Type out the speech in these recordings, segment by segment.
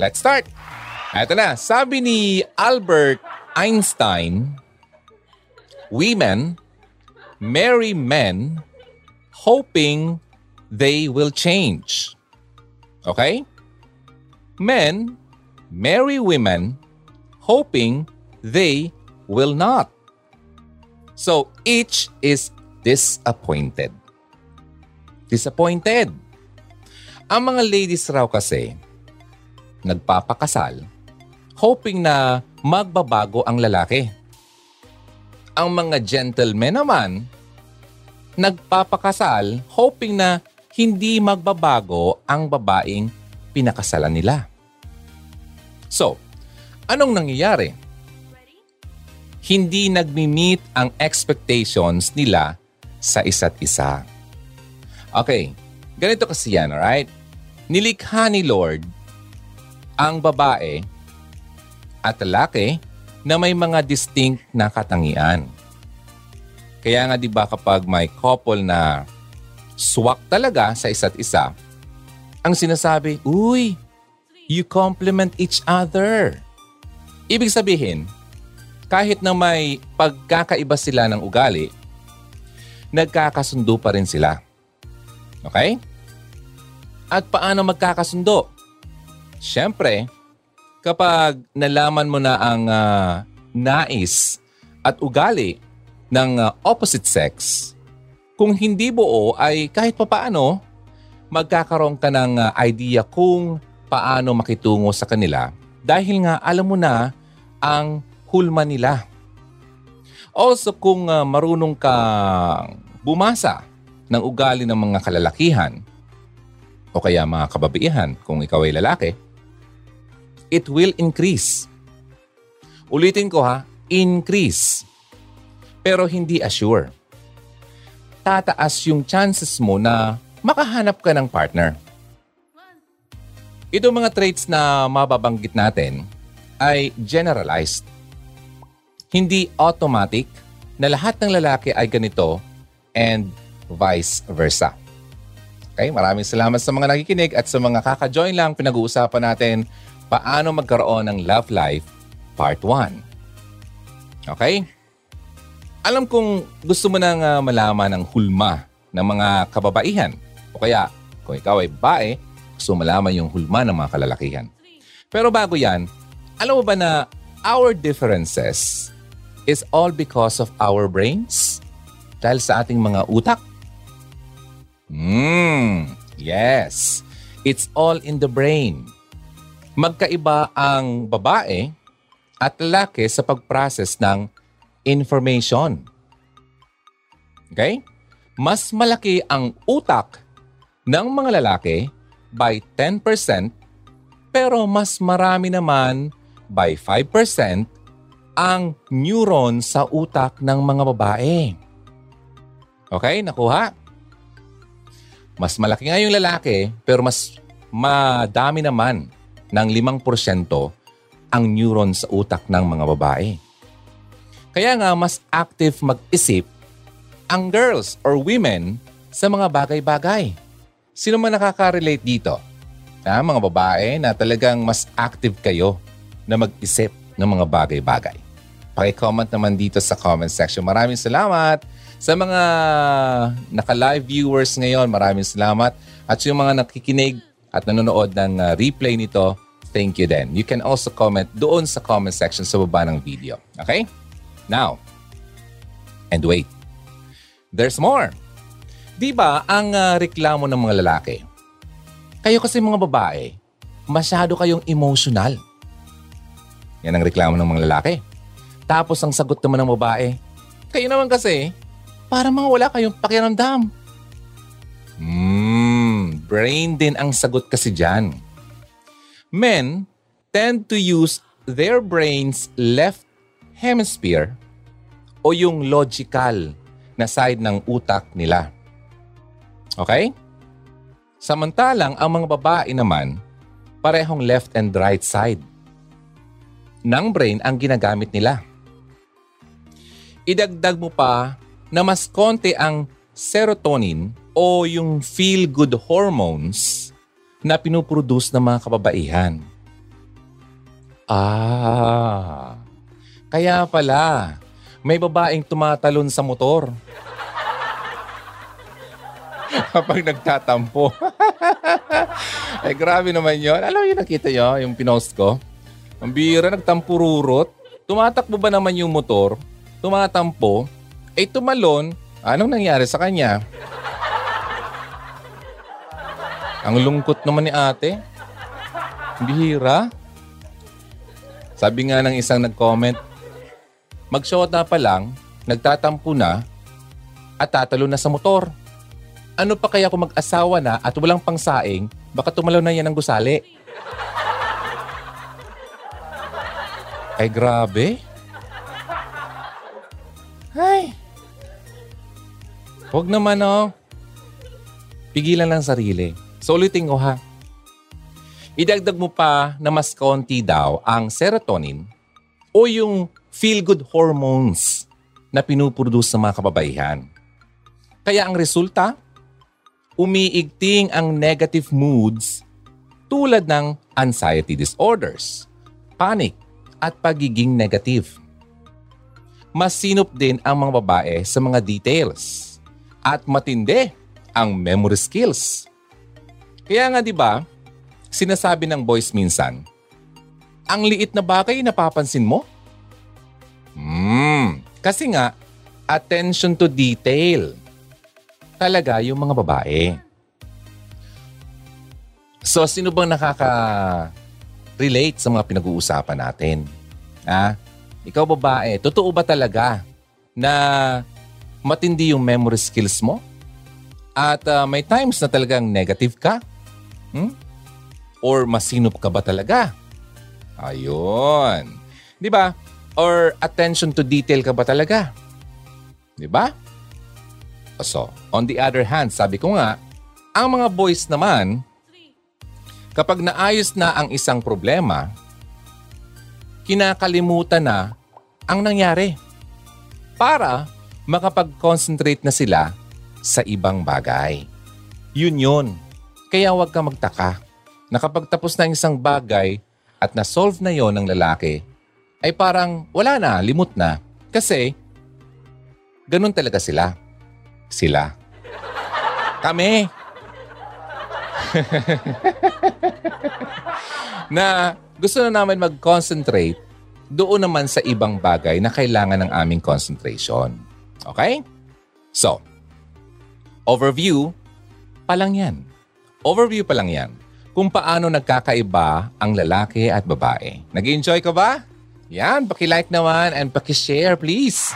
Let's start. Ito na, sabi ni Albert Einstein, women marry men hoping they will change. Okay? Men marry women hoping they will not. So each is disappointed. Disappointed. Ang mga ladies raw kasi, nagpapakasal, hoping na magbabago ang lalaki. Ang mga gentlemen naman, nagpapakasal, hoping na hindi magbabago ang babaeng pinakasalan nila. So, anong nangyayari? Hindi nagmi-meet ang expectations nila sa isa't isa. Okay, ganito kasi yan, alright? Nilikha ni Lord ang babae at lalaki na may mga distinct na katangian. Kaya nga 'di ba kapag may couple na swak talaga sa isa't isa, ang sinasabi, "Uy, you complement each other." Ibig sabihin, kahit na may pagkakaiba sila ng ugali, nagkakasundo pa rin sila. Okay? At paano magkakasundo? Siyempre, kapag nalaman mo na ang uh, nais at ugali ng uh, opposite sex, kung hindi buo ay kahit papaano, magkakaroon ka ng uh, idea kung paano makitungo sa kanila dahil nga alam mo na ang hulma nila. Also kung uh, marunong kang bumasa ng ugali ng mga kalalakihan, o kaya mga kababaihan kung ikaw ay lalaki, it will increase. Ulitin ko ha, increase. Pero hindi assure. Tataas yung chances mo na makahanap ka ng partner. Ito mga traits na mababanggit natin ay generalized. Hindi automatic na lahat ng lalaki ay ganito and vice versa. Okay, maraming salamat sa mga nakikinig at sa mga kaka-join lang pinag-uusapan natin paano magkaroon ng love life part 1. Okay? Alam kong gusto mo nang uh, malaman ang hulma ng mga kababaihan o kaya kung ikaw ay bae, gusto malaman yung hulma ng mga kalalakihan. Pero bago yan, alam mo ba na our differences is all because of our brains? Dahil sa ating mga utak? Hmm, yes. It's all in the brain. Magkaiba ang babae at lalaki sa pag-process ng information. Okay? Mas malaki ang utak ng mga lalaki by 10% pero mas marami naman by 5% ang neuron sa utak ng mga babae. Okay, nakuha? Mas malaki nga yung lalaki, pero mas madami naman ng 5% ang neuron sa utak ng mga babae. Kaya nga mas active mag-isip ang girls or women sa mga bagay-bagay. Sino man nakaka-relate dito? Ha, mga babae na talagang mas active kayo na mag-isip ng mga bagay-bagay. Paki-comment naman dito sa comment section. Maraming salamat! Sa mga naka-live viewers ngayon, maraming salamat. At yung mga nakikinig at nanonood ng uh, replay nito, thank you din. You can also comment doon sa comment section sa baba ng video. Okay? Now, and wait. There's more. Di ba ang uh, reklamo ng mga lalaki? Kayo kasi mga babae, masyado kayong emotional. Yan ang reklamo ng mga lalaki. Tapos ang sagot naman ng babae, kayo naman kasi, para mga wala kayong pakiramdam. Hmm, brain din ang sagot kasi dyan. Men tend to use their brain's left hemisphere o yung logical na side ng utak nila. Okay? Samantalang ang mga babae naman, parehong left and right side ng brain ang ginagamit nila. Idagdag mo pa na mas konti ang serotonin o yung feel-good hormones na pinuproduce ng mga kababaihan. Ah, kaya pala, may babaeng tumatalon sa motor. Kapag nagtatampo. Ay grabe naman yon. Alam yung nakita nyo, yung pinost ko? Ang bira, nagtampururot. Tumatakbo ba naman yung motor? Tumatampo. Eh tumalon. Anong nangyari sa kanya? Ang lungkot naman ni ate. Bihira. Sabi nga ng isang nag-comment, magsyota pa lang, nagtatampo na, at tatalo na sa motor. Ano pa kaya kung mag-asawa na at walang pangsaing, baka tumalaw na yan ng gusali. Ay grabe. Ay. Huwag naman oh. Pigilan lang sarili. So ulitin ko ha. Idagdag mo pa na mas konti daw ang serotonin o yung feel-good hormones na pinuproduce ng mga kababaihan. Kaya ang resulta, umiigting ang negative moods tulad ng anxiety disorders, panic, at pagiging negative. Mas sinop din ang mga babae sa mga details at matindi ang memory skills. Kaya nga 'di ba, sinasabi ng boys minsan, ang liit na bagay napapansin mo? Hmm, kasi nga attention to detail talaga yung mga babae. So, sino bang nakaka-relate sa mga pinag-uusapan natin? Ha? Ikaw babae, totoo ba talaga na matindi yung memory skills mo? At uh, may times na talagang negative ka? Hmm? Or masinop ka ba talaga? Ayun. Di ba? Or attention to detail ka ba talaga? Di ba? So, on the other hand, sabi ko nga, ang mga boys naman, kapag naayos na ang isang problema, kinakalimutan na ang nangyari para makapag-concentrate na sila sa ibang bagay. Yun yun. Kaya huwag ka magtaka na kapag tapos na ang isang bagay at na-solve na yon ng lalaki, ay parang wala na, limot na. Kasi, ganun talaga sila sila. Kami. na gusto na namin mag-concentrate doon naman sa ibang bagay na kailangan ng aming concentration. Okay? So, overview pa lang yan. Overview pa lang yan kung paano nagkakaiba ang lalaki at babae. Nag-enjoy ka ba? Yan, paki-like naman and paki-share please.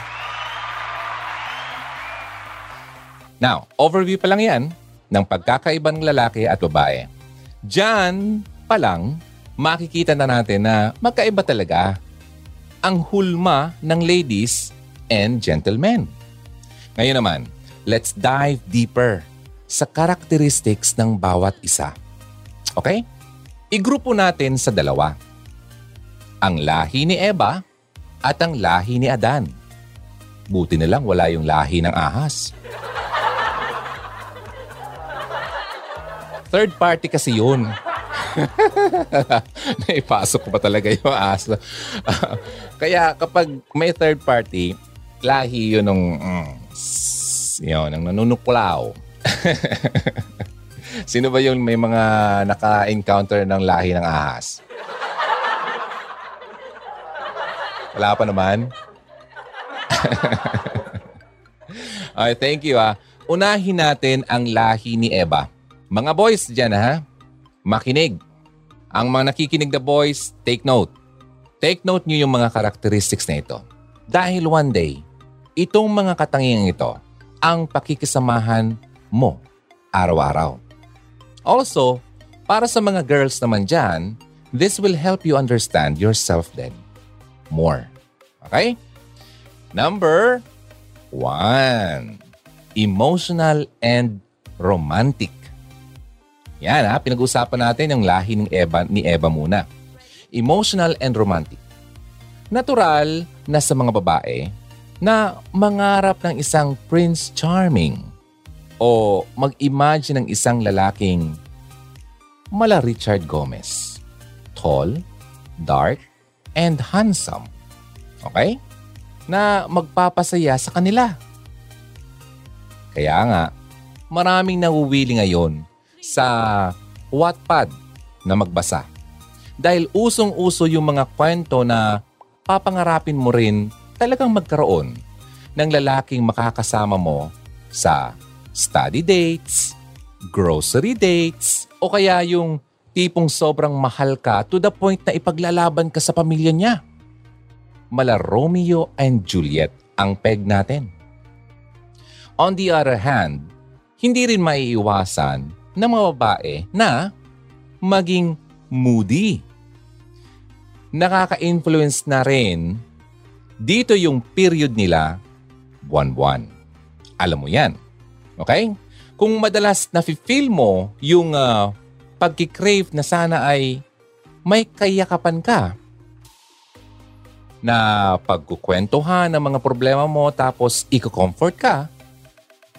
Now, overview pa lang yan ng pagkakaiba ng lalaki at babae. Diyan pa lang, makikita na natin na magkaiba talaga ang hulma ng ladies and gentlemen. Ngayon naman, let's dive deeper sa characteristics ng bawat isa. Okay? Igrupo natin sa dalawa. Ang lahi ni Eva at ang lahi ni Adan. Buti na lang wala yung lahi ng ahas. Third party kasi yun. Naipasok ko pa talaga yung aso. kaya kapag may third party, lahi yun ng, mm, yun, ng nanunuklaw. Sino ba yung may mga naka-encounter ng lahi ng ahas? Wala pa naman? okay, thank you ah. Unahin natin ang lahi ni Eva. Mga boys dyan ha, makinig. Ang mga nakikinig na boys, take note. Take note nyo yung mga characteristics na ito. Dahil one day, itong mga katangiang ito ang pakikisamahan mo araw-araw. Also, para sa mga girls naman dyan, this will help you understand yourself then more. Okay? Number one, emotional and romantic. Yan ha, pinag-usapan natin yung lahi ng Eva, ni Eva muna. Emotional and romantic. Natural na sa mga babae na mangarap ng isang Prince Charming o mag-imagine ng isang lalaking mala Richard Gomez. Tall, dark, and handsome. Okay? Na magpapasaya sa kanila. Kaya nga, maraming nawuwili ngayon sa Wattpad na magbasa. Dahil usong-uso yung mga kwento na papangarapin mo rin talagang magkaroon ng lalaking makakasama mo sa study dates, grocery dates, o kaya yung tipong sobrang mahal ka to the point na ipaglalaban ka sa pamilya niya. Mala Romeo and Juliet ang peg natin. On the other hand, hindi rin maiiwasan ng mga babae na maging moody. Nakaka-influence na rin dito yung period nila buwan-buwan. Alam mo yan. Okay? Kung madalas na-feel mo yung uh, pagkikrave na sana ay may kayakapan ka na pagkukwentuhan ng mga problema mo tapos i-comfort ka,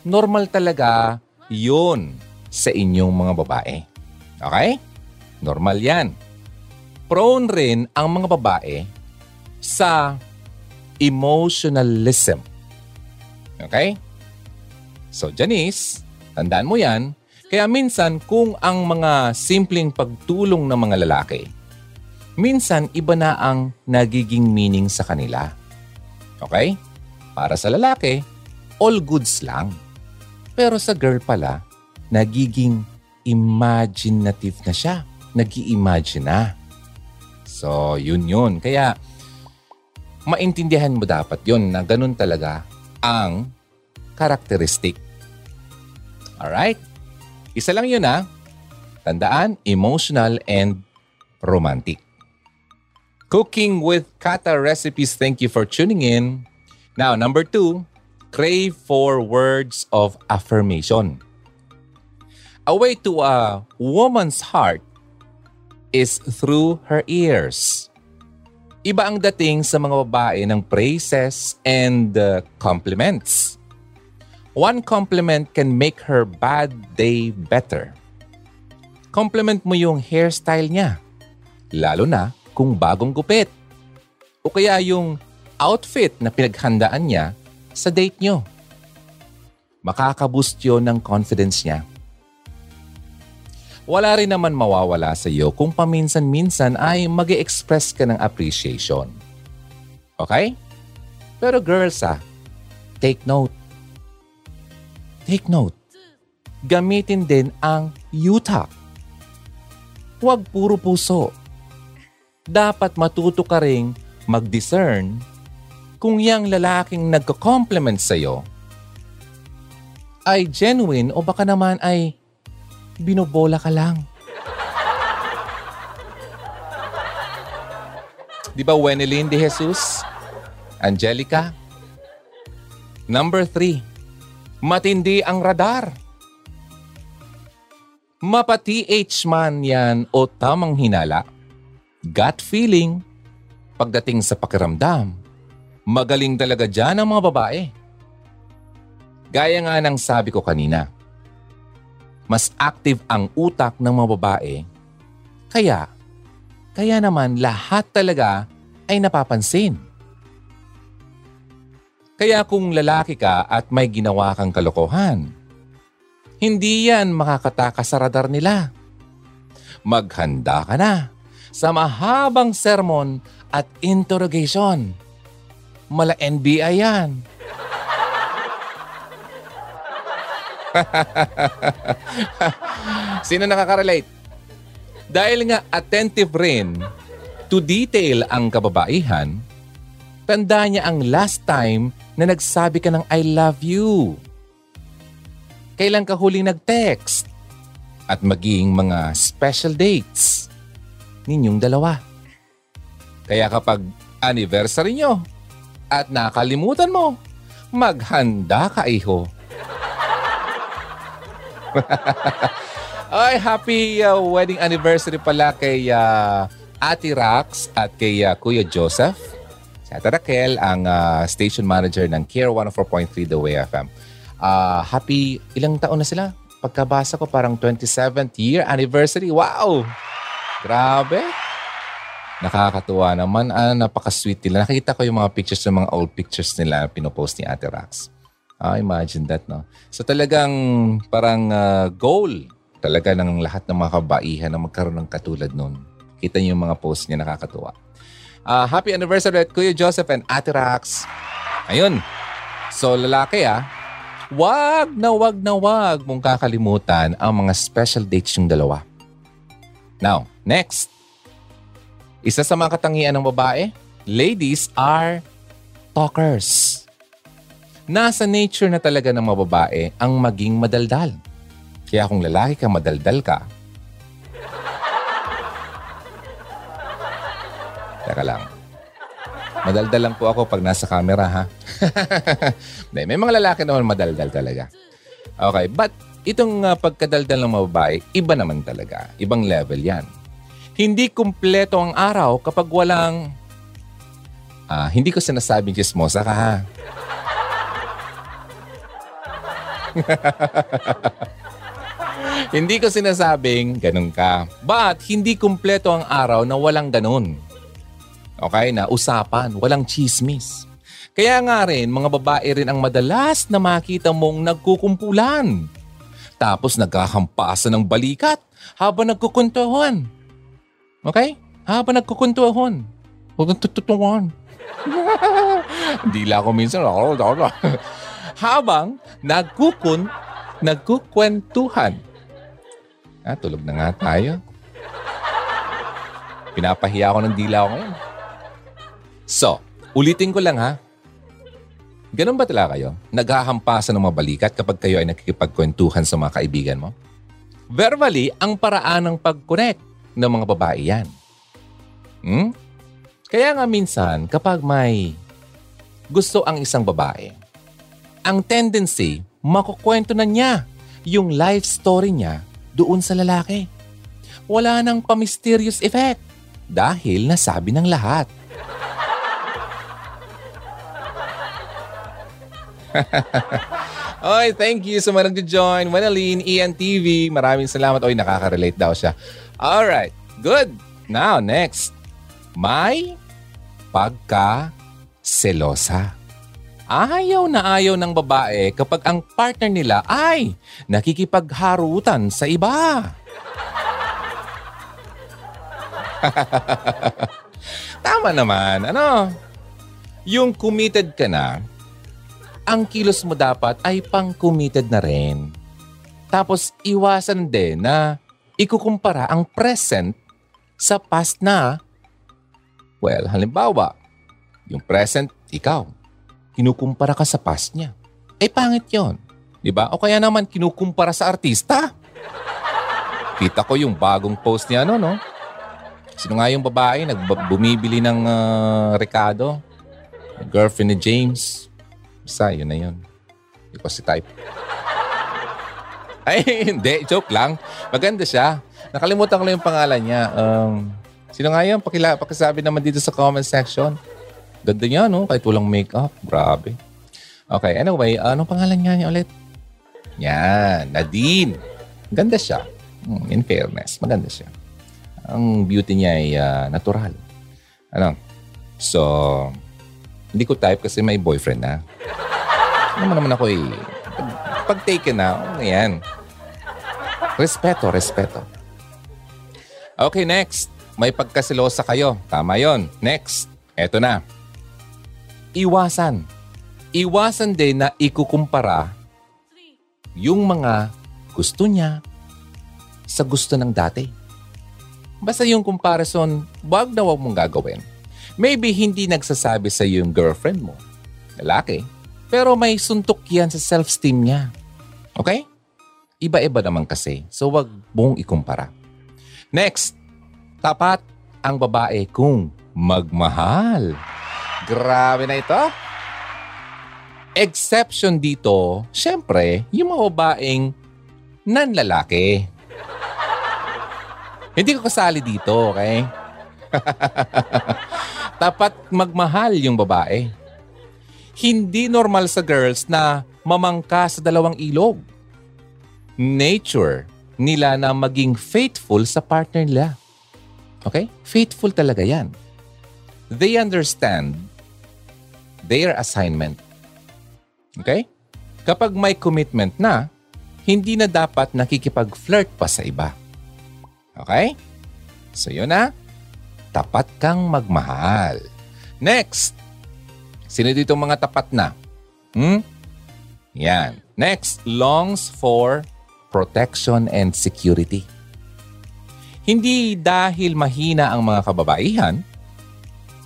normal talaga yun sa inyong mga babae. Okay? Normal yan. Prone rin ang mga babae sa emotionalism. Okay? So, Janice, tandaan mo yan. Kaya minsan, kung ang mga simpleng pagtulong ng mga lalaki, minsan iba na ang nagiging meaning sa kanila. Okay? Para sa lalaki, all goods lang. Pero sa girl pala, nagiging imaginative na siya. nag imagine na. So, yun yun. Kaya, maintindihan mo dapat yun na ganun talaga ang karakteristik. Alright? Isa lang yun ha. Tandaan, emotional and romantic. Cooking with Kata Recipes, thank you for tuning in. Now, number two, crave for words of affirmation. A way to a woman's heart is through her ears. Iba ang dating sa mga babae ng praises and uh, compliments. One compliment can make her bad day better. Compliment mo yung hairstyle niya, lalo na kung bagong gupit. O kaya yung outfit na pinaghandaan niya sa date nyo. Makakaboost yun ng confidence niya wala rin naman mawawala sa iyo kung paminsan-minsan ay mag express ka ng appreciation. Okay? Pero girls ah, take note. Take note. Gamitin din ang UTAC. Huwag puro puso. Dapat matuto ka ring mag-discern kung yang lalaking nagko-compliment sa iyo ay genuine o baka naman ay binobola ka lang. Di ba Wenelin de Jesus? Angelica? Number three, matindi ang radar. Mapa-TH man yan o tamang hinala, gut feeling, pagdating sa pakiramdam, magaling talaga dyan ang mga babae. Gaya nga ng sabi ko kanina, mas active ang utak ng mga babae. Kaya, kaya naman lahat talaga ay napapansin. Kaya kung lalaki ka at may ginawa kang kalokohan, hindi yan makakatakas sa radar nila. Maghanda ka na sa mahabang sermon at interrogation. Mala NBI yan. Sino nakaka-relate? Dahil nga attentive rin to detail ang kababaihan, tanda niya ang last time na nagsabi ka ng I love you. Kailan ka huling nag-text? At maging mga special dates ninyong dalawa. Kaya kapag anniversary nyo at nakalimutan mo, maghanda ka iho Ay, happy uh, wedding anniversary pala kay uh, Ate Rax at kay uh, Kuya Joseph. Si Ate Raquel, ang uh, station manager ng Care 104.3 The Way FM. Uh, happy, ilang taon na sila? Pagkabasa ko parang 27th year anniversary. Wow! Grabe! Nakakatuwa naman. Ah, napaka-sweet nila. Nakita ko yung mga pictures ng mga old pictures nila pinopost ni Ate Rax. Ah, imagine that, no? So talagang parang uh, goal talaga ng lahat ng mga kabaihan na magkaroon ng katulad nun. Kita niyo yung mga post niya, nakakatuwa. Uh, happy anniversary at Kuya Joseph and Ate Rax. Ayun. So lalaki ah, wag na wag na wag mong kakalimutan ang mga special dates yung dalawa. Now, next. Isa sa mga katangian ng babae, ladies are talkers. Nasa nature na talaga ng mga babae ang maging madaldal. Kaya kung lalaki ka, madaldal ka, Teka lang. Madaldal lang po ako pag nasa camera ha. may mga lalaki naman madaldal talaga. Okay, but itong uh, pagkadaldal ng mga babae, iba naman talaga. Ibang level yan. Hindi kumpleto ang araw kapag walang... Ah, hindi ko sinasabing chismosa ka ha. hindi ko sinasabing ganun ka. But hindi kumpleto ang araw na walang ganun. Okay, na usapan, walang chismis. Kaya nga rin, mga babae rin ang madalas na makita mong nagkukumpulan. Tapos nagkakampasan ng balikat habang nagkukuntuhan. Okay? Habang nagkukuntuhan. Tututuan. Dila ko minsan. habang nagkukun, nagkukwentuhan. Ah, tulog na nga tayo. Pinapahiya ako ng dila ko ngayon. So, ulitin ko lang ha. Ganun ba talaga kayo? Naghahampasan ng mga balikat kapag kayo ay nakikipagkwentuhan sa mga kaibigan mo? Verbally, ang paraan ng pag-connect ng mga babae yan. Hmm? Kaya nga minsan, kapag may gusto ang isang babae, ang tendency, makukwento na niya yung life story niya doon sa lalaki. Wala nang pa-mysterious effect dahil nasabi ng lahat. Oy, thank you sa mga nag-join. Manalyn, ENTV, maraming salamat. Oy, nakaka-relate daw siya. All right, good. Now, next. May pagka-selosa. Ayaw na ayaw ng babae kapag ang partner nila ay nakikipagharutan sa iba. Tama naman, ano? Yung committed ka na, ang kilos mo dapat ay pang-committed na rin. Tapos iwasan din na ikukumpara ang present sa past na. Well, halimbawa, yung present, ikaw. Kinukumpara ka sa past niya. Eh, pangit yon, Di ba? O kaya naman kinukumpara sa artista. Kita ko yung bagong post niya, ano, no? Sino nga yung babae nagbumibili ng uh, Ricardo? Girlfriend ni James. Basta, yun na yun. Hindi ko si type. Ay, hindi. Joke lang. Maganda siya. Nakalimutan ko lang yung pangalan niya. Um, sino nga yan? Pakila, pakisabi naman dito sa comment section. Ganda niya, no? Kahit walang makeup. Grabe. Okay, anyway. Anong pangalan niya niya ulit? Yan. Nadine. Ganda siya. Hmm, in fairness, maganda siya. Ang beauty niya ay uh, natural. Ano? So, hindi ko type kasi may boyfriend na. Ano naman ako eh. Pag, taken na, ano yan. Respeto, respeto. Okay, next. May pagkasilosa kayo. Tama yon. Next. Eto na. Iwasan. Iwasan din na ikukumpara yung mga gusto niya sa gusto ng dati. Basta yung comparison, wag na wag mong gagawin. Maybe hindi nagsasabi sa yung girlfriend mo, lalaki, pero may suntok yan sa self-esteem niya. Okay? Iba-iba naman kasi, so wag mong ikumpara. Next, tapat ang babae kung magmahal. Grabe na ito. Exception dito, syempre, yung mga babaeng nanlalaki. Hindi ko kasali dito, okay? Dapat magmahal yung babae. Hindi normal sa girls na mamangka sa dalawang ilog. Nature nila na maging faithful sa partner nila. Okay? Faithful talaga yan. They understand their assignment. Okay? Kapag may commitment na, hindi na dapat nakikipag-flirt pa sa iba. Okay? So yun na, tapat kang magmahal. Next, sino dito mga tapat na? Hmm? Yan. Next, longs for protection and security. Hindi dahil mahina ang mga kababaihan,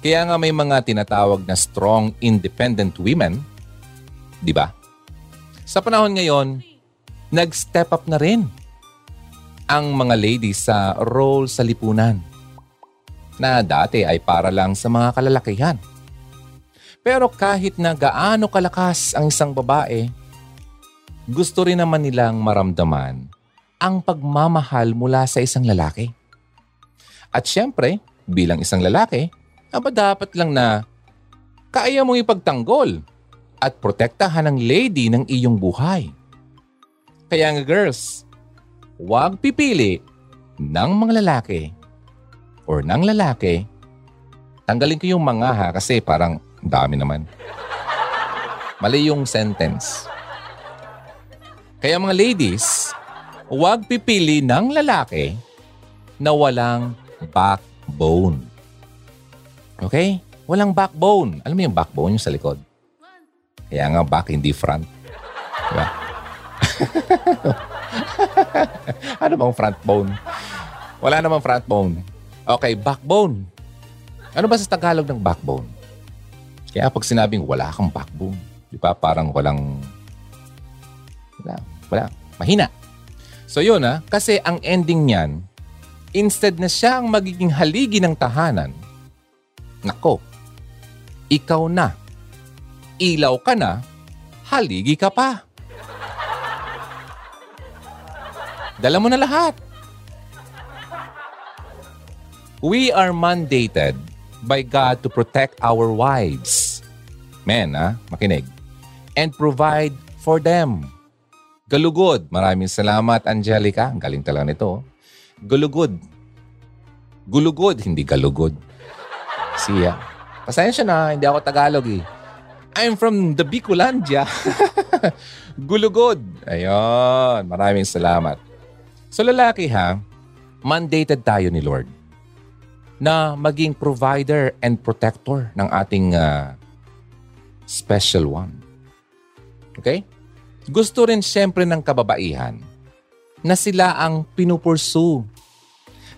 kaya nga may mga tinatawag na strong independent women, di ba? Sa panahon ngayon, nag-step up na rin ang mga ladies sa role sa lipunan na dati ay para lang sa mga kalalakihan. Pero kahit na gaano kalakas ang isang babae, gusto rin naman nilang maramdaman ang pagmamahal mula sa isang lalaki. At syempre, bilang isang lalaki, Aba dapat lang na kaya mong ipagtanggol at protektahan ang lady ng iyong buhay. Kaya nga girls, huwag pipili ng mga lalaki or ng lalaki. Tanggalin ko yung mga ha kasi parang dami naman. Mali yung sentence. Kaya mga ladies, huwag pipili ng lalaki na walang backbone. Okay? Walang backbone. Alam mo yung backbone yung sa likod? Kaya nga back, hindi front. Diba? ano bang front bone? Wala namang front bone. Okay, backbone. Ano ba sa Tagalog ng backbone? Kaya pag sinabing wala kang backbone, di ba parang walang, wala, wala, mahina. So yun ha, ah, kasi ang ending niyan, instead na siya ang magiging haligi ng tahanan, Nako, ikaw na. Ilaw ka na, haligi ka pa. Dala mo na lahat. We are mandated by God to protect our wives. Men, ha? Makinig. And provide for them. Galugod. Maraming salamat, Angelica. Ang galing talaga nito. Galugod. Gulugod, hindi galugod. Siya. Pasensya na, hindi ako Tagalog eh. I'm from the Bicolandia. Gulugod. Ayun, maraming salamat. So lalaki ha, mandated tayo ni Lord na maging provider and protector ng ating uh, special one. Okay? Gusto rin siyempre ng kababaihan na sila ang pinupursu,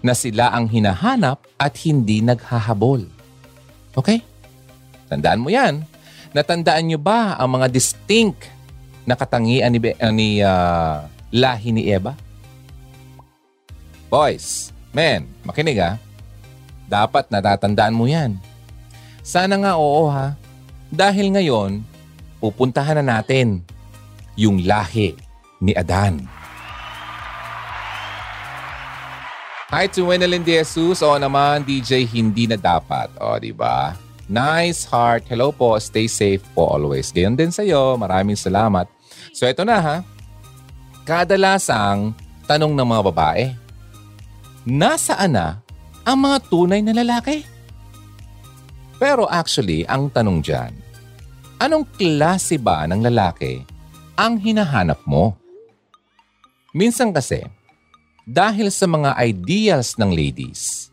na sila ang hinahanap at hindi naghahabol. Okay? Tandaan mo yan. Natandaan nyo ba ang mga distinct na katangian ni, uh, ni uh, lahi ni Eva? Boys, men, makinig ha. Dapat natatandaan mo yan. Sana nga oo ha. Dahil ngayon, pupuntahan na natin yung lahi ni Adan. Hi to Wenelin De Jesus. O naman, DJ, hindi na dapat. O, di ba? Nice heart. Hello po. Stay safe po always. Gayon din sa'yo. Maraming salamat. So, ito na ha. Kadalasang tanong ng mga babae. Nasaan na ang mga tunay na lalaki? Pero actually, ang tanong dyan, anong klase ba ng lalaki ang hinahanap mo? Minsan kasi, dahil sa mga ideals ng ladies.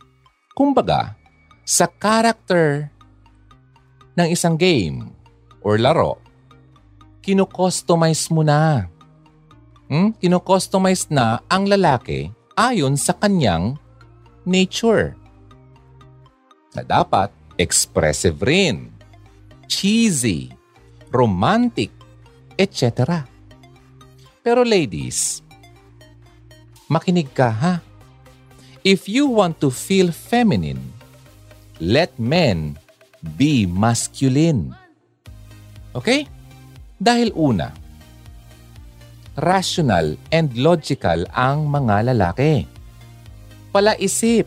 Kumbaga, sa character ng isang game or laro, kino-customize mo na. Hmm? Kino-customize na ang lalaki ayon sa kanyang nature. Na dapat expressive rin, cheesy, romantic, etc. Pero ladies, Makinig ka ha. If you want to feel feminine, let men be masculine. Okay? Dahil una, rational and logical ang mga lalaki. Palaisip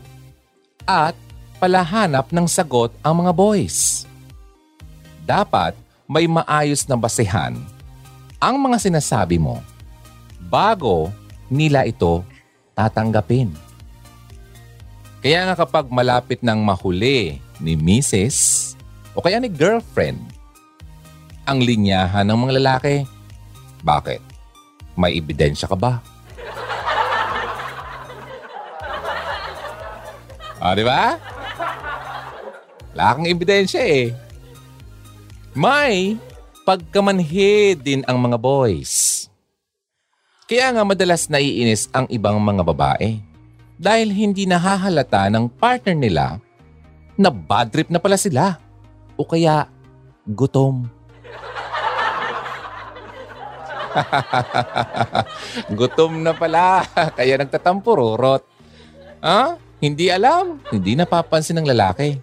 at palahanap ng sagot ang mga boys. Dapat may maayos na basehan ang mga sinasabi mo bago nila ito tatanggapin. Kaya nga kapag malapit ng mahuli ni Mrs. o kaya ni girlfriend ang linyahan ng mga lalaki, bakit? May ebidensya ka ba? Ah, di ba? Wala ebidensya eh. May pagkamanhid din ang mga boys. Kaya nga madalas naiinis ang ibang mga babae dahil hindi nahahalata ng partner nila na bad trip na pala sila o kaya gutom. gutom na pala, kaya nagtatampururot. Ha? Hindi alam, hindi napapansin ng lalaki.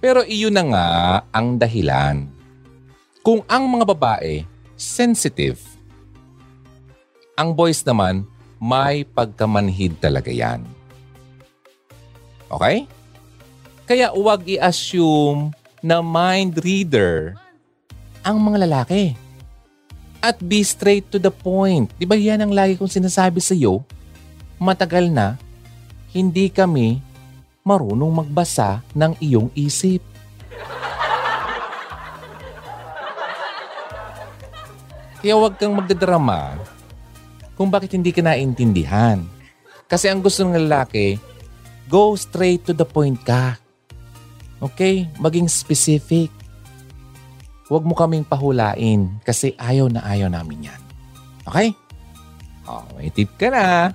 Pero iyon na nga ang dahilan. Kung ang mga babae sensitive, ang boys naman may pagkamanhid talaga yan. Okay? Kaya huwag i-assume na mind reader ang mga lalaki. At be straight to the point. Di ba yan ang lagi kong sinasabi sa iyo? Matagal na, hindi kami marunong magbasa ng iyong isip. Kaya huwag kang magdadrama kung bakit hindi ka naintindihan. Kasi ang gusto ng lalaki, go straight to the point ka. Okay? Maging specific. Huwag mo kaming pahulain kasi ayaw na ayaw namin yan. Okay? Oh, may tip ka na.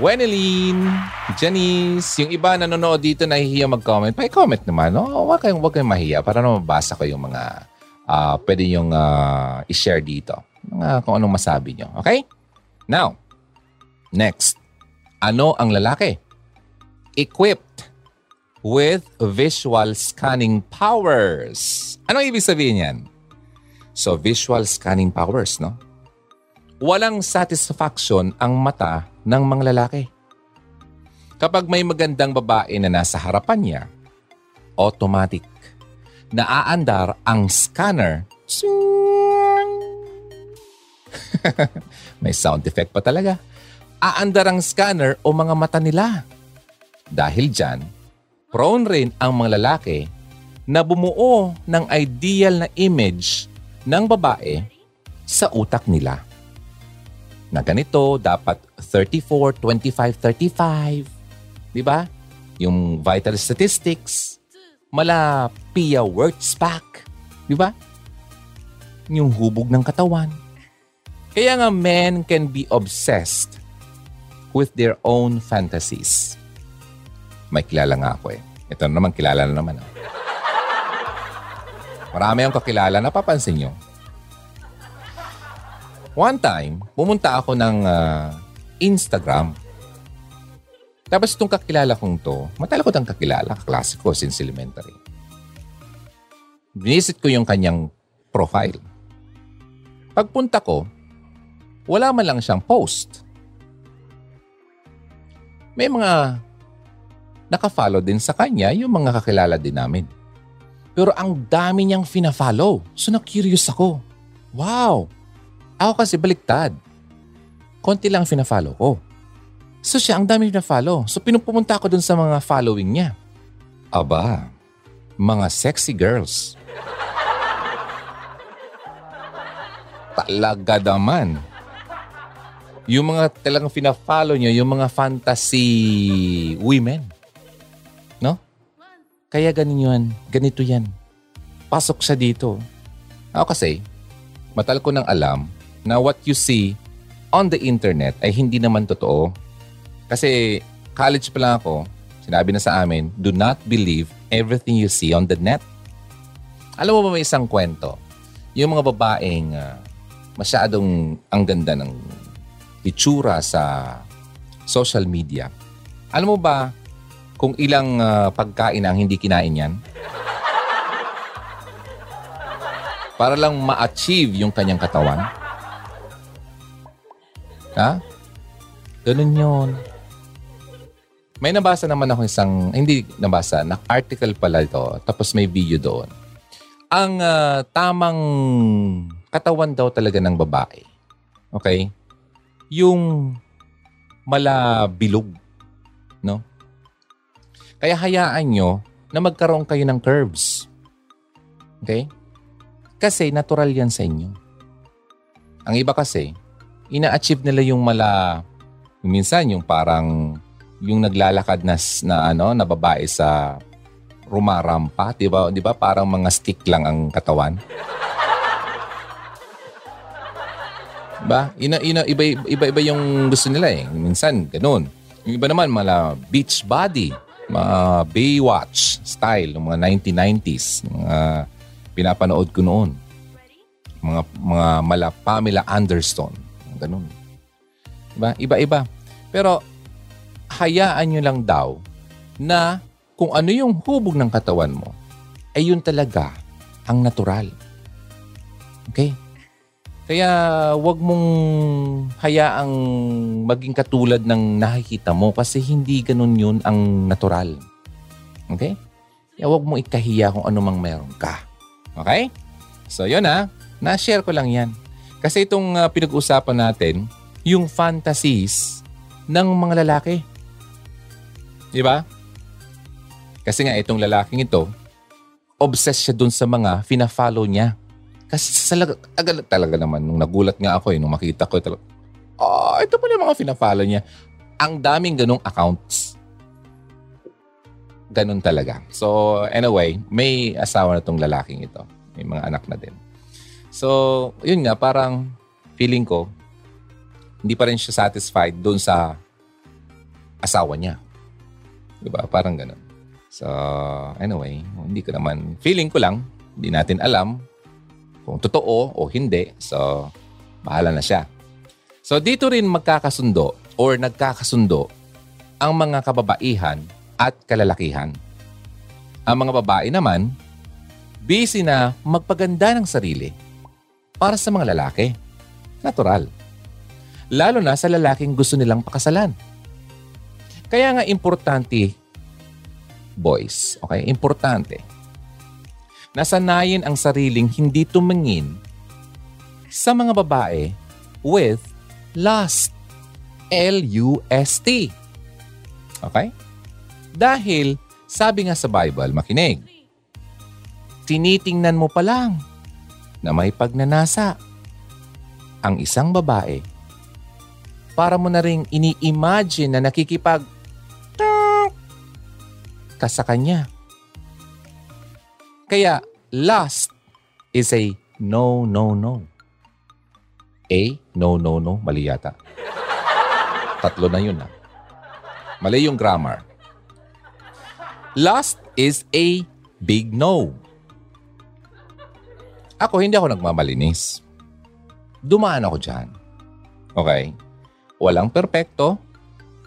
Weneline, Janice, yung iba nanonood dito nahihiya mag-comment. Pa-comment naman. No? Huwag kayong, huwag kayong mahiya para na mabasa ko yung mga uh, pwede yung uh, i-share dito. Mga kung anong masabi nyo. Okay? Now, next. Ano ang lalaki? equipped with visual scanning powers. Ano ibig sabihin yan? So, visual scanning powers, no? Walang satisfaction ang mata ng mga lalaki. Kapag may magandang babae na nasa harapan niya, automatic, naaandar ang scanner. may sound effect pa talaga. Aandar ang scanner o mga mata nila dahil dyan, prone rin ang mga lalaki na bumuo ng ideal na image ng babae sa utak nila. Na ganito, dapat 34, 25, 35. Di ba? Yung vital statistics. Mala Pia Wurtzbach. Di ba? Yung hubog ng katawan. Kaya nga men can be obsessed with their own fantasies. May kilala nga ako eh. Ito naman, kilala na naman. Oh. Marami akong kakilala, napapansin nyo. One time, pumunta ako ng uh, Instagram. Tapos itong kakilala kong to, matagal ko itong kakilala, kaklase ko since elementary. Visit ko yung kanyang profile. Pagpunta ko, wala man lang siyang post. May mga nakafollow din sa kanya yung mga kakilala din namin. Pero ang dami niyang fina-follow. So na-curious ako. Wow! Ako kasi baliktad. Konti lang fina-follow ko. So siya, ang dami fina-follow. So pinupunta ako dun sa mga following niya. Aba, mga sexy girls. Talaga naman. Yung mga talagang fina-follow niyo, yung mga fantasy women. Kaya ganin yun. Ganito yan. Pasok siya dito. Ako kasi, matal ko nang alam na what you see on the internet ay hindi naman totoo. Kasi college pa lang ako, sinabi na sa amin, do not believe everything you see on the net. Alam mo ba may isang kwento? Yung mga babaeng uh, masyadong ang ganda ng itsura sa social media. Alam mo ba, kung ilang uh, pagkain ang hindi kinain yan? Para lang ma-achieve yung kanyang katawan? Ha? Ganun yun. May nabasa naman ako isang, hindi nabasa, na article pala ito, tapos may video doon. Ang uh, tamang katawan daw talaga ng babae, okay? Yung malabilog. No? Kaya hayaan nyo na magkaroon kayo ng curves. Okay? Kasi natural yan sa inyo. Ang iba kasi, ina-achieve nila yung mala, minsan yung parang yung naglalakad na, na ano, na babae sa rumarampa, 'di ba? 'Di ba parang mga stick lang ang katawan? Ba? Ina, ina, iba, iba, iba yung gusto nila eh. Minsan, ganun. Yung iba naman, mga beach body, mga Baywatch style, mga 1990s, mga pinapanood ko noon. Mga, mga mala Pamela Anderson. Ganun. Diba? Iba-iba. Pero, hayaan nyo lang daw na kung ano yung hubog ng katawan mo, ay yun talaga ang natural. Okay? Kaya wag mong hayaang maging katulad ng nakikita mo kasi hindi ganun yun ang natural. Okay? Kaya wag mong ikahiya kung ano mang meron ka. Okay? So yun ha, na-share ko lang yan. Kasi itong uh, pinag-usapan natin, yung fantasies ng mga lalaki. Di ba? Kasi nga itong lalaking ito, obsessed siya dun sa mga fina-follow niya. Kasi talaga, talaga, talaga naman, nung nagulat nga ako eh, nung makita ko, talaga, oh, ito pala yung mga fina-follow niya. Ang daming ganong accounts. Ganon talaga. So, anyway, may asawa na tong lalaking ito. May mga anak na din. So, yun nga, parang feeling ko, hindi pa rin siya satisfied doon sa asawa niya. Diba? Parang ganun. So, anyway, hindi ko naman, feeling ko lang, hindi natin alam kung totoo o hindi. So, bahala na siya. So, dito rin magkakasundo or nagkakasundo ang mga kababaihan at kalalakihan. Ang mga babae naman, busy na magpaganda ng sarili para sa mga lalaki. Natural. Lalo na sa lalaking gusto nilang pakasalan. Kaya nga importante, boys, okay? Importante nasanayin ang sariling hindi tumingin sa mga babae with lust. L-U-S-T. Okay? Dahil, sabi nga sa Bible, makinig, tinitingnan mo pa lang na may pagnanasa ang isang babae para mo na ring ini-imagine na nakikipag ka sa kanya. Kaya lust is a no, no, no. A, no, no, no. Mali yata. Tatlo na yun ah. Mali yung grammar. Lust is a big no. Ako, hindi ako nagmamalinis. Dumaan ako dyan. Okay? Walang perpekto,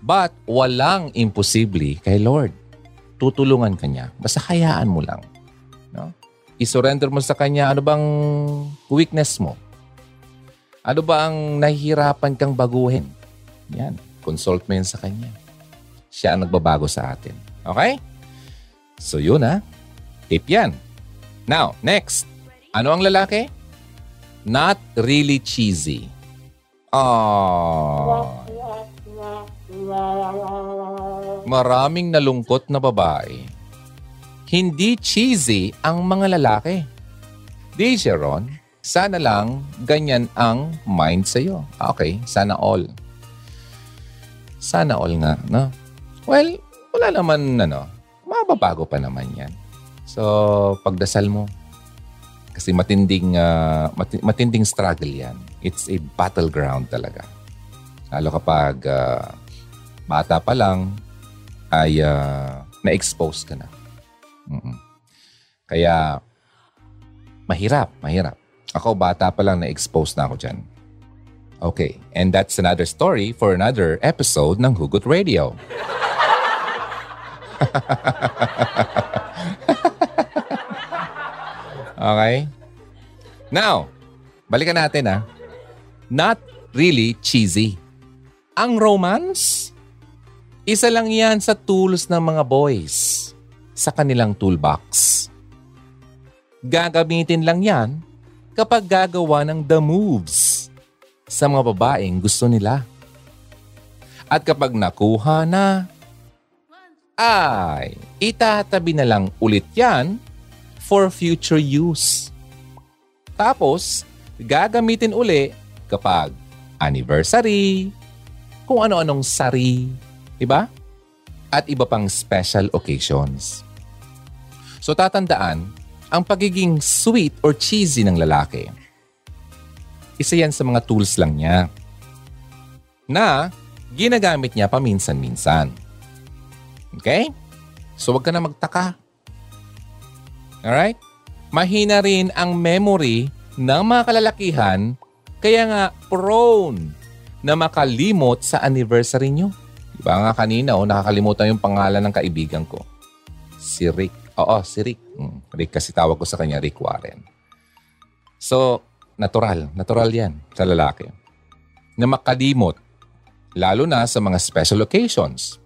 but walang imposible kay Lord. Tutulungan ka niya. Basta hayaan mo lang. No? I-surrender mo sa Kanya ano bang weakness mo. Ano ba ang nahihirapan kang baguhin? Yan. Consult mo yan sa Kanya. Siya ang nagbabago sa atin. Okay? So yun ha. Tip yan. Now, next. Ano ang lalaki? Not really cheesy. Oh. Maraming nalungkot na babae hindi cheesy ang mga lalaki. Di Sharon, sana lang ganyan ang mind sa'yo. Okay, sana all. Sana all nga, no? Well, wala naman, ano, mababago pa naman yan. So, pagdasal mo. Kasi matinding, uh, matinding struggle yan. It's a battleground talaga. Lalo kapag uh, bata pa lang, ay uh, na-expose ka na. Mm-mm. Kaya, mahirap, mahirap. Ako, bata pa lang na-expose na ako dyan. Okay, and that's another story for another episode ng Hugot Radio. okay? Now, balikan natin ah. Not really cheesy. Ang romance, isa lang yan sa tools ng mga boys sa kanilang toolbox. Gagamitin lang yan kapag gagawa ng the moves sa mga babaeng gusto nila. At kapag nakuha na, ay itatabi na lang ulit yan for future use. Tapos, gagamitin uli kapag anniversary, kung ano-anong sari, iba? At iba pang special occasions. So tatandaan, ang pagiging sweet or cheesy ng lalaki, isa yan sa mga tools lang niya na ginagamit niya paminsan-minsan. Okay? So wag ka na magtaka. Alright? Mahina rin ang memory ng mga kalalakihan kaya nga prone na makalimot sa anniversary nyo. Diba nga kanina, oh, nakakalimutan yung pangalan ng kaibigan ko. Si Rick. Oo, si Rick. Hmm, Rick kasi tawag ko sa kanya, Rick Warren. So, natural. Natural yan sa lalaki. Na makalimot lalo na sa mga special occasions.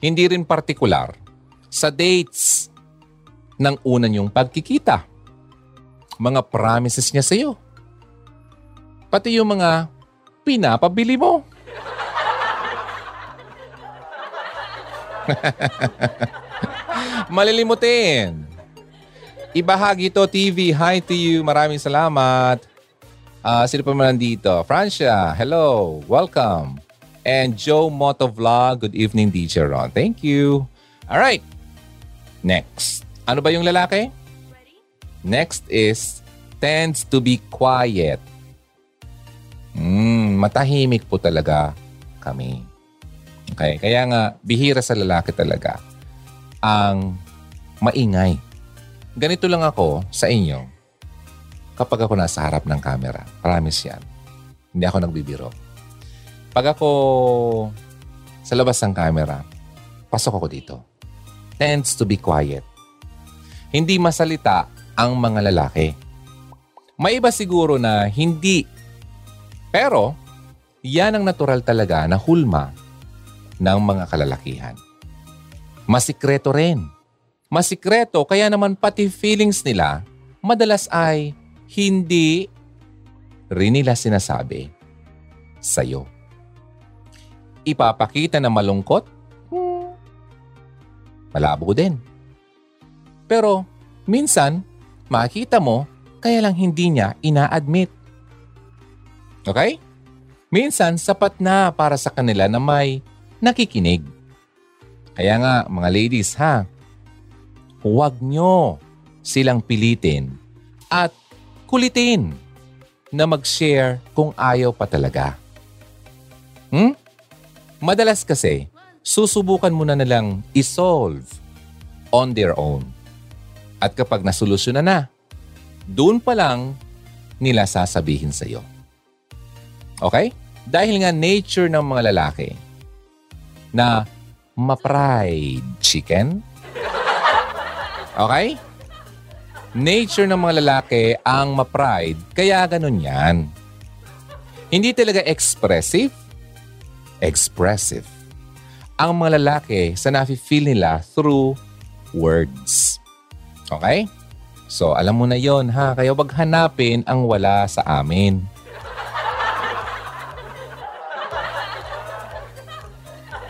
Hindi rin partikular sa dates ng una niyong pagkikita. Mga promises niya sa iyo. Pati yung mga pinapabili mo. Malilimutin. Ibahagi to TV. Hi to you. Maraming salamat. Uh, sino pa man nandito? Francia, hello. Welcome. And Joe Motovlog, good evening DJ Ron. Thank you. All right. Next. Ano ba yung lalaki? Next is tends to be quiet. Mm, matahimik po talaga kami. Okay, kaya nga bihira sa lalaki talaga ang maingay. Ganito lang ako sa inyo kapag ako nasa harap ng camera. Promise yan. Hindi ako nagbibiro. Pag ako sa labas ng camera, pasok ako dito. Tends to be quiet. Hindi masalita ang mga lalaki. May iba siguro na hindi. Pero, yan ang natural talaga na hulma ng mga kalalakihan. Masikreto rin. Masikreto kaya naman pati feelings nila madalas ay hindi rin nila sinasabi sa'yo. Ipapakita na malungkot? Hmm, malabo din. Pero minsan, makita mo, kaya lang hindi niya ina-admit. Okay? Minsan, sapat na para sa kanila na may nakikinig. Kaya nga, mga ladies ha, huwag nyo silang pilitin at kulitin na mag-share kung ayaw pa talaga. Hmm? Madalas kasi, susubukan mo na nilang isolve on their own. At kapag nasolusyon na na, doon pa lang nila sasabihin sa iyo. Okay? Dahil nga nature ng mga lalaki na ma-pride chicken. Okay? nature ng mga lalaki ang ma-pride, kaya ganun yan. Hindi talaga expressive, expressive. Ang mga lalaki sa nafe-feel nila through words. Okay? So, alam mo na yon ha. Kaya wag hanapin ang wala sa amin.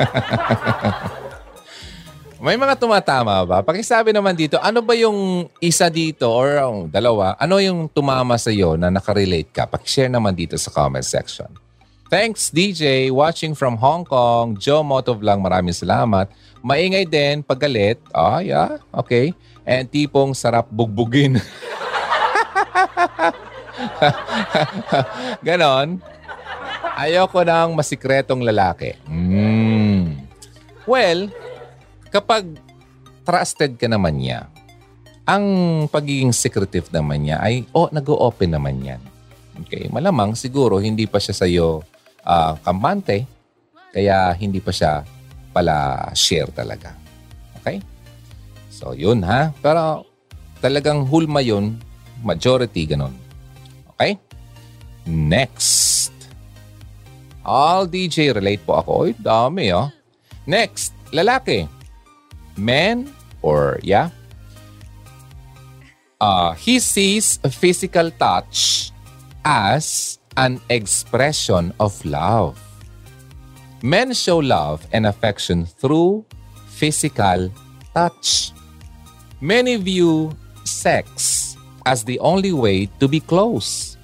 May mga tumatama ba? Pakisabi naman dito, ano ba yung isa dito or um, dalawa, ano yung tumama sa iyo na nakarelate ka? Pakishare naman dito sa comment section. Thanks DJ, watching from Hong Kong. Joe Motovlog, maraming salamat. Maingay din, paggalit. Ah, yeah, okay. And tipong sarap bugbugin. Ganon. Ayoko ng masikretong lalaki. Mm. Well, kapag trusted ka naman niya, ang pagiging secretive naman niya ay, oh, nag-open naman yan. Okay, malamang siguro hindi pa siya sa'yo uh, kampante, kaya hindi pa siya pala share talaga. Okay? So, yun ha. Pero talagang hulma yun, majority ganun. Okay? Next. All DJ relate po ako. Oy, dami oh. Next, lalaki men or yeah uh, he sees a physical touch as an expression of love. Men show love and affection through physical touch. Many view sex as the only way to be close.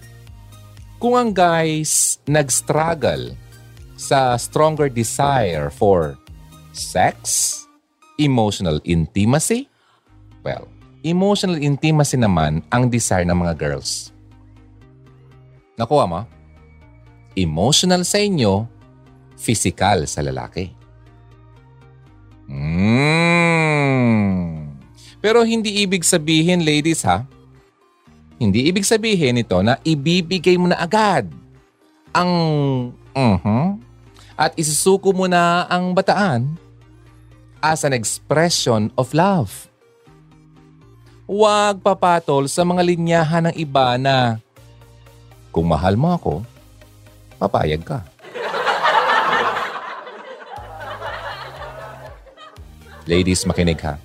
Kung ang guys nag-struggle sa stronger desire for sex, emotional intimacy, well, emotional intimacy naman ang desire ng mga girls. Nakuha mo? Emotional sa inyo, physical sa lalaki. Pero hindi ibig sabihin, ladies ha, hindi ibig sabihin ito na ibibigay mo na agad ang uh-huh, at isusuko mo na ang bataan as an expression of love. Huwag papatol sa mga linyahan ng iba na kung mahal mo ako, papayag ka. Ladies, makinig ha.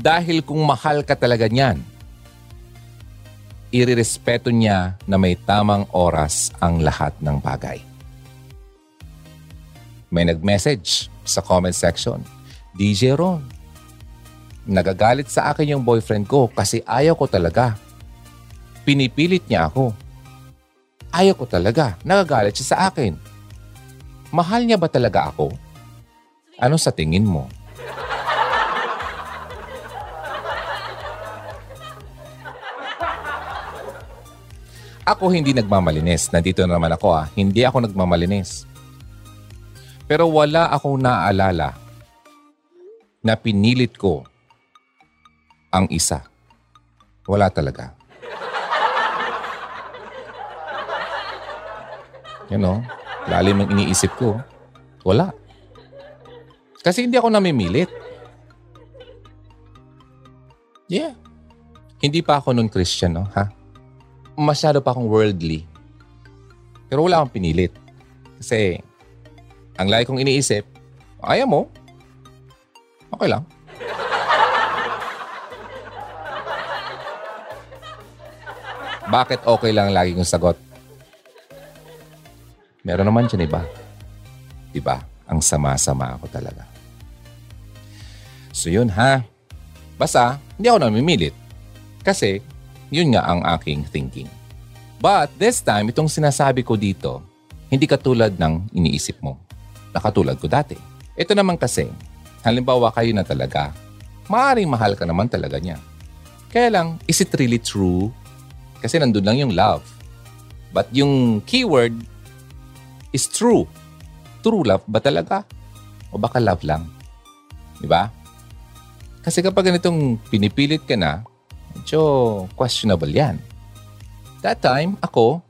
Dahil kung mahal ka talaga niyan, irirespeto niya na may tamang oras ang lahat ng bagay. May nag-message sa comment section, DJ Ron, nagagalit sa akin yung boyfriend ko kasi ayaw ko talaga. Pinipilit niya ako. Ayaw ko talaga. Nagagalit siya sa akin. Mahal niya ba talaga ako? Ano sa tingin mo? Ako hindi nagmamalinis. Nandito na naman ako ah. Hindi ako nagmamalinis. Pero wala akong naaalala na pinilit ko ang isa. Wala talaga. You know, lalim ang iniisip ko. Wala. Kasi hindi ako namimilit. Yeah. Hindi pa ako nun Christian, no? Ha? Masyado pa akong worldly. Pero wala akong pinilit. Kasi, ang lagi kong iniisip, ayaw mo, okay lang. Bakit okay lang lagi kong sagot? Meron naman dyan iba. Diba? Ang sama-sama ako talaga. So yun ha. Basta, hindi ako namimilit. Kasi, yun nga ang aking thinking. But this time, itong sinasabi ko dito, hindi katulad ng iniisip mo. Nakatulad ko dati. Ito naman kasi, halimbawa kayo na talaga, maaaring mahal ka naman talaga niya. Kaya lang, is it really true? Kasi nandun lang yung love. But yung keyword is true. True love ba talaga? O baka love lang? Di ba? Kasi kapag ganitong pinipilit ka na, medyo questionable yan. That time, ako,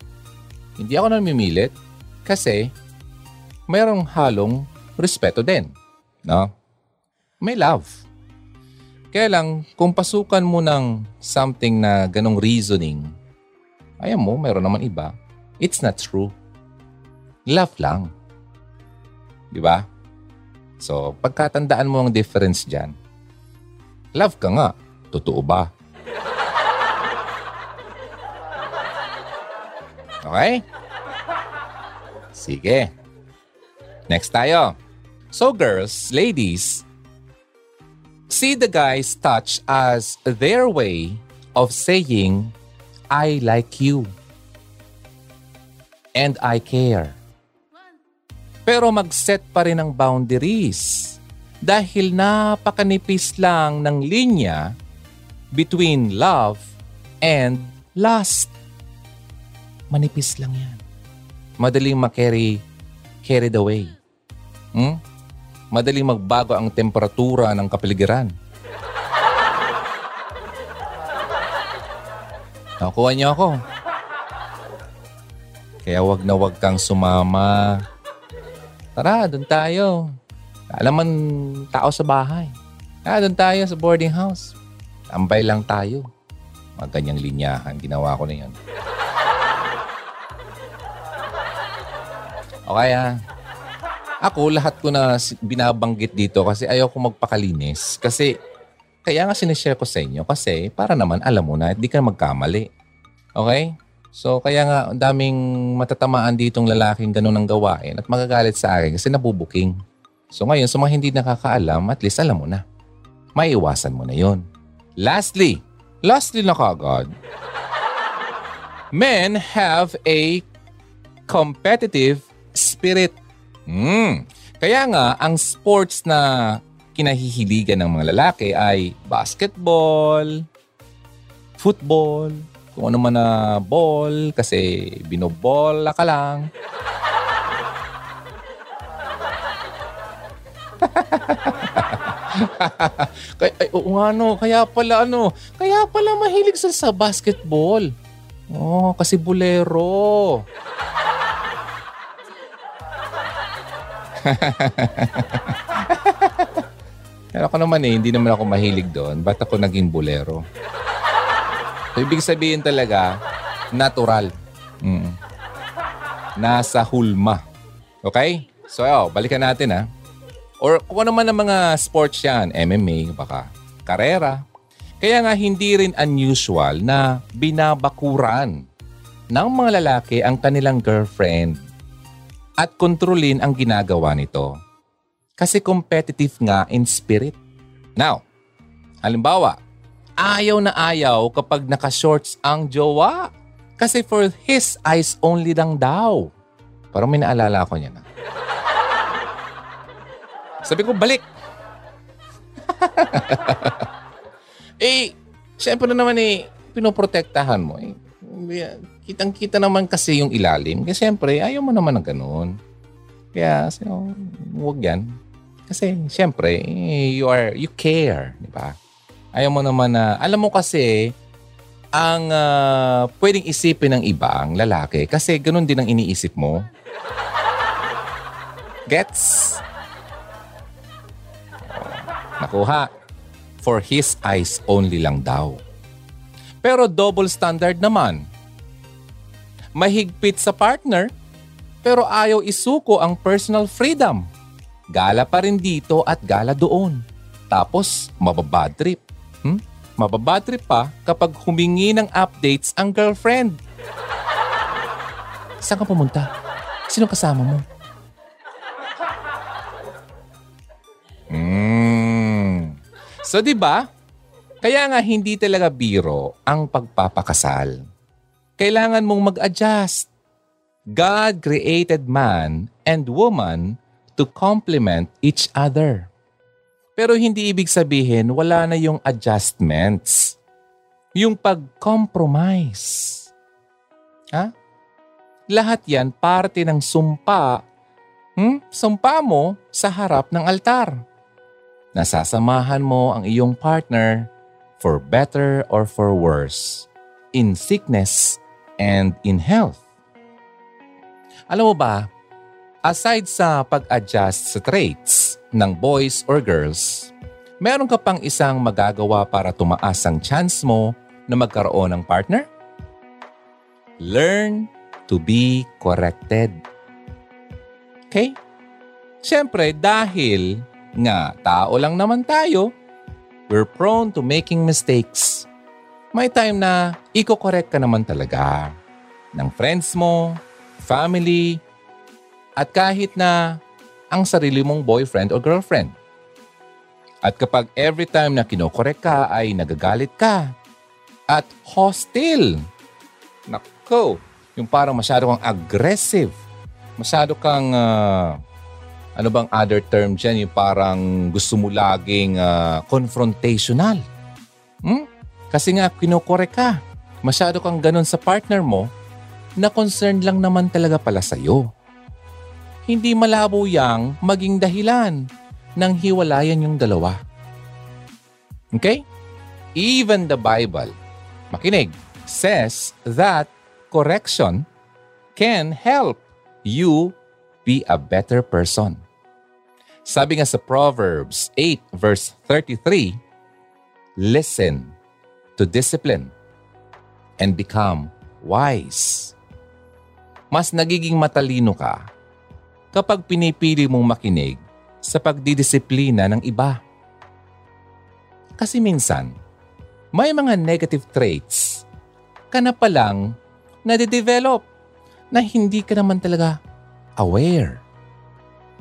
hindi ako namimilit kasi mayroong halong respeto din. No? May love. Kaya lang, kung pasukan mo ng something na ganong reasoning, ayaw mo, mayroon naman iba, it's not true. Love lang. Di ba? So, pagkatandaan mo ang difference dyan, Love ka nga. Totoo ba? Okay? Sige. Next tayo. So girls, ladies, see the guy's touch as their way of saying, I like you. And I care. Pero mag-set pa rin ng boundaries dahil napakanipis lang ng linya between love and lust. Manipis lang yan. Madaling makarry carried away. Hmm? Madaling magbago ang temperatura ng kapaligiran. Nakuha niyo ako. Kaya wag na wag kang sumama. Tara, doon tayo. Alam man tao sa bahay. Ah, doon tayo sa boarding house. Tambay lang tayo. Mga ganyang linyahan. Ginawa ko na yan. Okay ah. Ako, lahat ko na binabanggit dito kasi ayaw ko magpakalinis. Kasi, kaya nga sinishare ko sa inyo kasi para naman alam mo na hindi ka magkamali. Okay? So kaya nga daming matatamaan ditong lalaking ganun ang gawain at magagalit sa akin kasi nabubuking. So ngayon sa mga hindi nakakaalam, at least alam mo na. Maiiwasan mo na yon. Lastly, lastly na kagad. Men have a competitive spirit. Mm. Kaya nga, ang sports na kinahihiligan ng mga lalaki ay basketball, football, kung ano man na ball kasi binobola ka lang. kaya, ay, oo nga no, kaya pala ano, kaya pala mahilig sa, sa basketball. Oh, kasi bulero. Pero ako naman eh, hindi naman ako mahilig doon. Ba't ako naging bulero? So, ibig sabihin talaga, natural. Mm. Nasa hulma. Okay? So, oh, balikan natin ha. Or kung ano man ang mga sports yan, MMA, baka karera. Kaya nga hindi rin unusual na binabakuran ng mga lalaki ang kanilang girlfriend at kontrolin ang ginagawa nito kasi competitive nga in spirit. Now, halimbawa, ayaw na ayaw kapag naka-shorts ang jowa. Kasi for his eyes only lang daw. Parang may naalala ako niya na. Sabi ko, balik. eh, syempre naman eh, pinoprotektahan mo eh. Kitang-kita naman kasi yung ilalim. Kasi syempre, ayaw mo naman ng ganun. Kaya, so, huwag yan. Kasi siyempre, you are you care, di ba? Ayaw mo naman na alam mo kasi ang uh, pwedeng isipin ng ibang lalaki kasi ganun din ang iniisip mo. Gets? Nakuha. For his eyes only lang daw. Pero double standard naman. Mahigpit sa partner, pero ayaw isuko ang personal freedom. Gala pa rin dito at gala doon. Tapos, mababad trip. Hmm? Mababad trip pa kapag humingi ng updates ang girlfriend. Saan ka pumunta? Sino kasama mo? Mm. So 'di ba? Kaya nga hindi talaga biro ang pagpapakasal. Kailangan mong mag-adjust. God created man and woman to complement each other. Pero hindi ibig sabihin wala na yung adjustments. Yung pag-compromise. Ha? Lahat yan parte ng sumpa. Hmm? Sumpa mo sa harap ng altar. Nasasamahan mo ang iyong partner for better or for worse, in sickness and in health. Alam mo ba, Aside sa pag-adjust sa traits ng boys or girls, meron ka pang isang magagawa para tumaas ang chance mo na magkaroon ng partner? Learn to be corrected. Okay? Siyempre, dahil nga tao lang naman tayo, we're prone to making mistakes. May time na i-correct ka naman talaga ng friends mo, family, at kahit na ang sarili mong boyfriend o girlfriend. At kapag every time na kinokorek ka ay nagagalit ka at hostile. Nako, yung parang masyado kang aggressive. Masyado kang, uh, ano bang other term dyan, yung parang gusto mo laging uh, confrontational. Hmm? Kasi nga, kinokorek ka. Masyado kang ganun sa partner mo na concerned lang naman talaga pala sa'yo hindi malabo yang maging dahilan ng hiwalayan yung dalawa. Okay? Even the Bible, makinig, says that correction can help you be a better person. Sabi nga sa Proverbs 8 verse 33, Listen to discipline and become wise. Mas nagiging matalino ka kapag pinipili mong makinig sa pagdidisiplina ng iba. Kasi minsan, may mga negative traits ka na palang nade-develop na hindi ka naman talaga aware.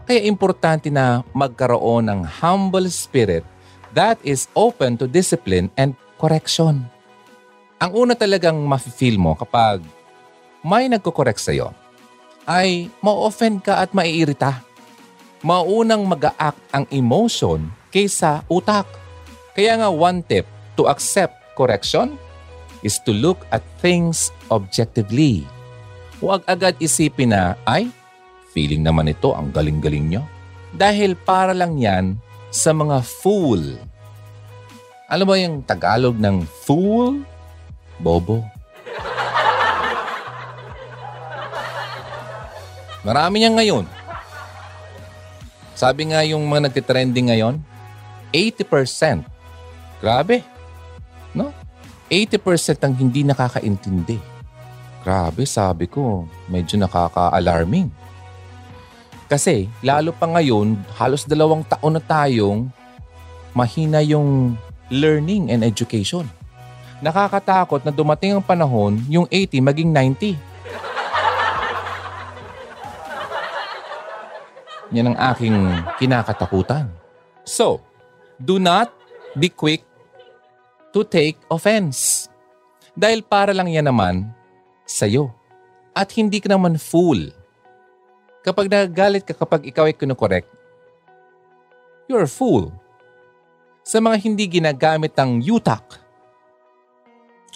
Kaya importante na magkaroon ng humble spirit that is open to discipline and correction. Ang una talagang mafe-feel mo kapag may nagko-correct sa'yo ay ma-offend ka at maiirita. Maunang mag-act ang emotion kaysa utak. Kaya nga one tip to accept correction is to look at things objectively. Huwag agad isipin na, ay, Feeling naman ito ang galing-galing nyo. Dahil para lang yan sa mga fool. Alam mo yung Tagalog ng fool? Bobo. Marami niyan ngayon. Sabi nga yung mga nagtitrending ngayon, 80%. Grabe. No? 80% ang hindi nakakaintindi. Grabe, sabi ko, medyo nakaka-alarming. Kasi lalo pa ngayon, halos dalawang taon na tayong mahina yung learning and education. Nakakatakot na dumating ang panahon, yung 80 maging 90. Yan ang aking kinakatakutan. So, do not be quick to take offense. Dahil para lang yan naman sa'yo. At hindi ka naman fool Kapag nagagalit ka kapag ikaw ay kinukorek, you're a fool. Sa mga hindi ginagamit ang utak.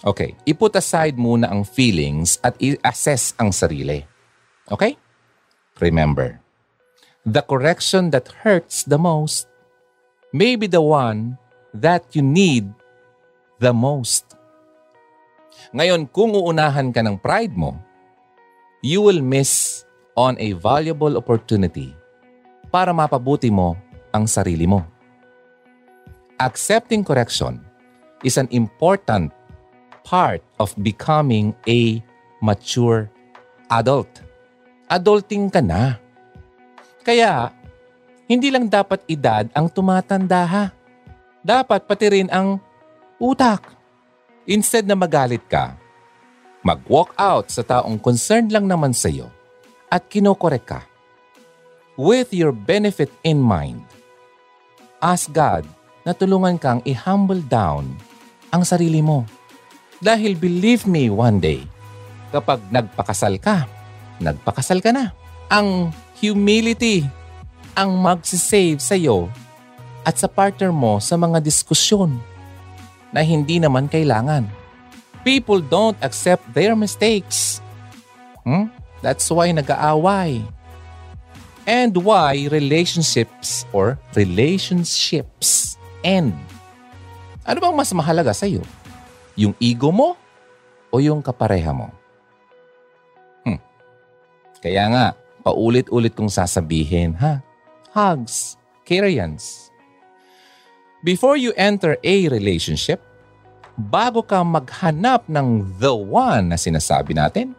Okay, iput aside muna ang feelings at i-assess ang sarili. Okay? Remember, the correction that hurts the most may be the one that you need the most. Ngayon, kung uunahan ka ng pride mo, you will miss on a valuable opportunity para mapabuti mo ang sarili mo. Accepting correction is an important part of becoming a mature adult. Adulting ka na. Kaya, hindi lang dapat edad ang tumatanda ha. Dapat pati rin ang utak. Instead na magalit ka, mag-walk out sa taong concerned lang naman sa iyo at kinokorek ka. With your benefit in mind, ask God na tulungan kang i-humble down ang sarili mo. Dahil believe me one day, kapag nagpakasal ka, nagpakasal ka na. Ang humility ang magsisave sa iyo at sa partner mo sa mga diskusyon na hindi naman kailangan. People don't accept their mistakes. Hmm? That's why nag-aaway. And why relationships or relationships end. Ano bang mas mahalaga sa iyo? Yung ego mo o yung kapareha mo? Hmm. Kaya nga, paulit-ulit kong sasabihin, ha? Hugs, Karians. Before you enter a relationship, bago ka maghanap ng the one na sinasabi natin,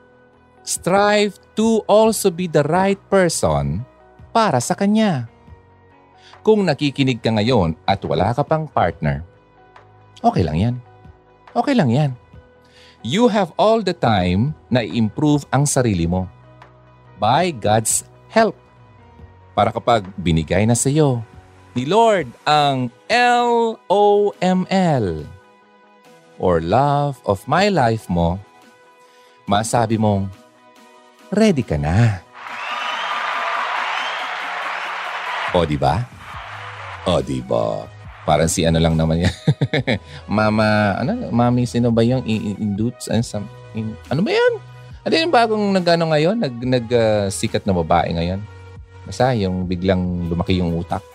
strive to also be the right person para sa kanya. Kung nakikinig ka ngayon at wala ka pang partner, okay lang yan. Okay lang yan. You have all the time na i-improve ang sarili mo by God's help. Para kapag binigay na sa iyo ni Lord ang L-O-M-L or love of my life mo, masabi mong, ready ka na. O, di ba? O, di ba? Parang si ano lang naman yan. Mama, ano, mami, sino ba yung induce? Ano, some, in, ano ba yan? Ano yung bagong nagano ngayon? Nag, nag uh, sikat na babae ngayon? Basta yung biglang lumaki yung utak.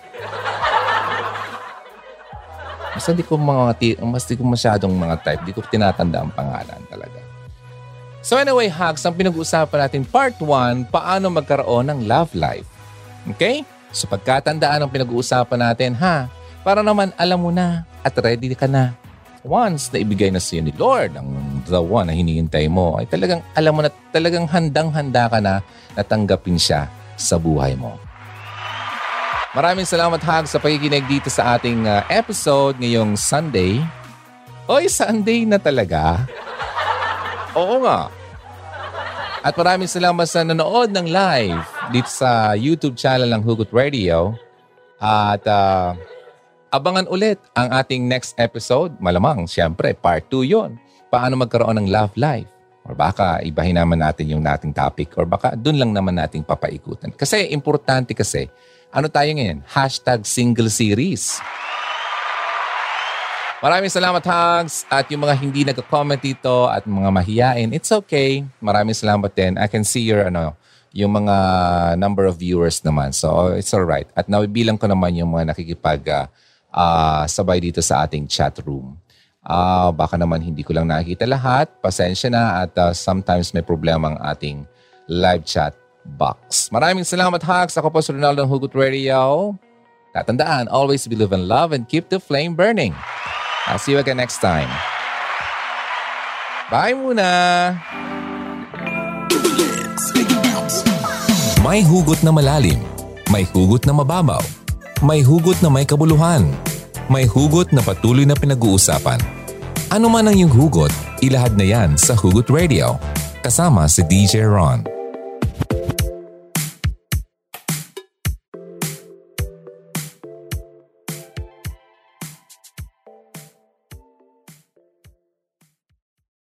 Basta di ko mga, mas di ko masyadong mga type. Di ko tinatanda ang pangalan talaga. So anyway, Hugs, ang pinag-uusapan natin, part 1, paano magkaroon ng love life. Okay? So pagkatandaan ang pinag-uusapan natin, ha? Para naman alam mo na at ready ka na. Once na ibigay na sa iyo ni Lord ang the one na hinihintay mo, ay talagang alam mo na talagang handang-handa ka na natanggapin siya sa buhay mo. Maraming salamat, Hag, sa pakikinig dito sa ating uh, episode ngayong Sunday. Oy, Sunday na talaga. Oo nga. At maraming salamat sa nanood ng live dito sa YouTube channel ng Hugot Radio. At uh, abangan ulit ang ating next episode. Malamang, siyempre, part 2 yon. Paano magkaroon ng love life? Or baka ibahin naman natin yung nating topic or baka dun lang naman nating papaikutan. Kasi importante kasi, ano tayo ngayon? Hashtag single series. Maraming salamat, Hugs. At yung mga hindi nagka-comment dito at mga mahiyain, it's okay. Maraming salamat din. I can see your, ano, yung mga number of viewers naman. So, it's all right. At nabibilang ko naman yung mga nakikipag uh, sabay dito sa ating chat room. Uh, baka naman hindi ko lang nakikita lahat. Pasensya na at uh, sometimes may problema ang ating live chat box. Maraming salamat, Hugs. Ako po si Ronaldo ng Hugot Radio. Tatandaan, always believe in love and keep the flame burning. I'll see you again next time. Bye muna! May hugot na malalim. May hugot na mababaw. May hugot na may kabuluhan. May hugot na patuloy na pinag-uusapan. Ano man ang iyong hugot, ilahad na yan sa Hugot Radio. Kasama si DJ Ron.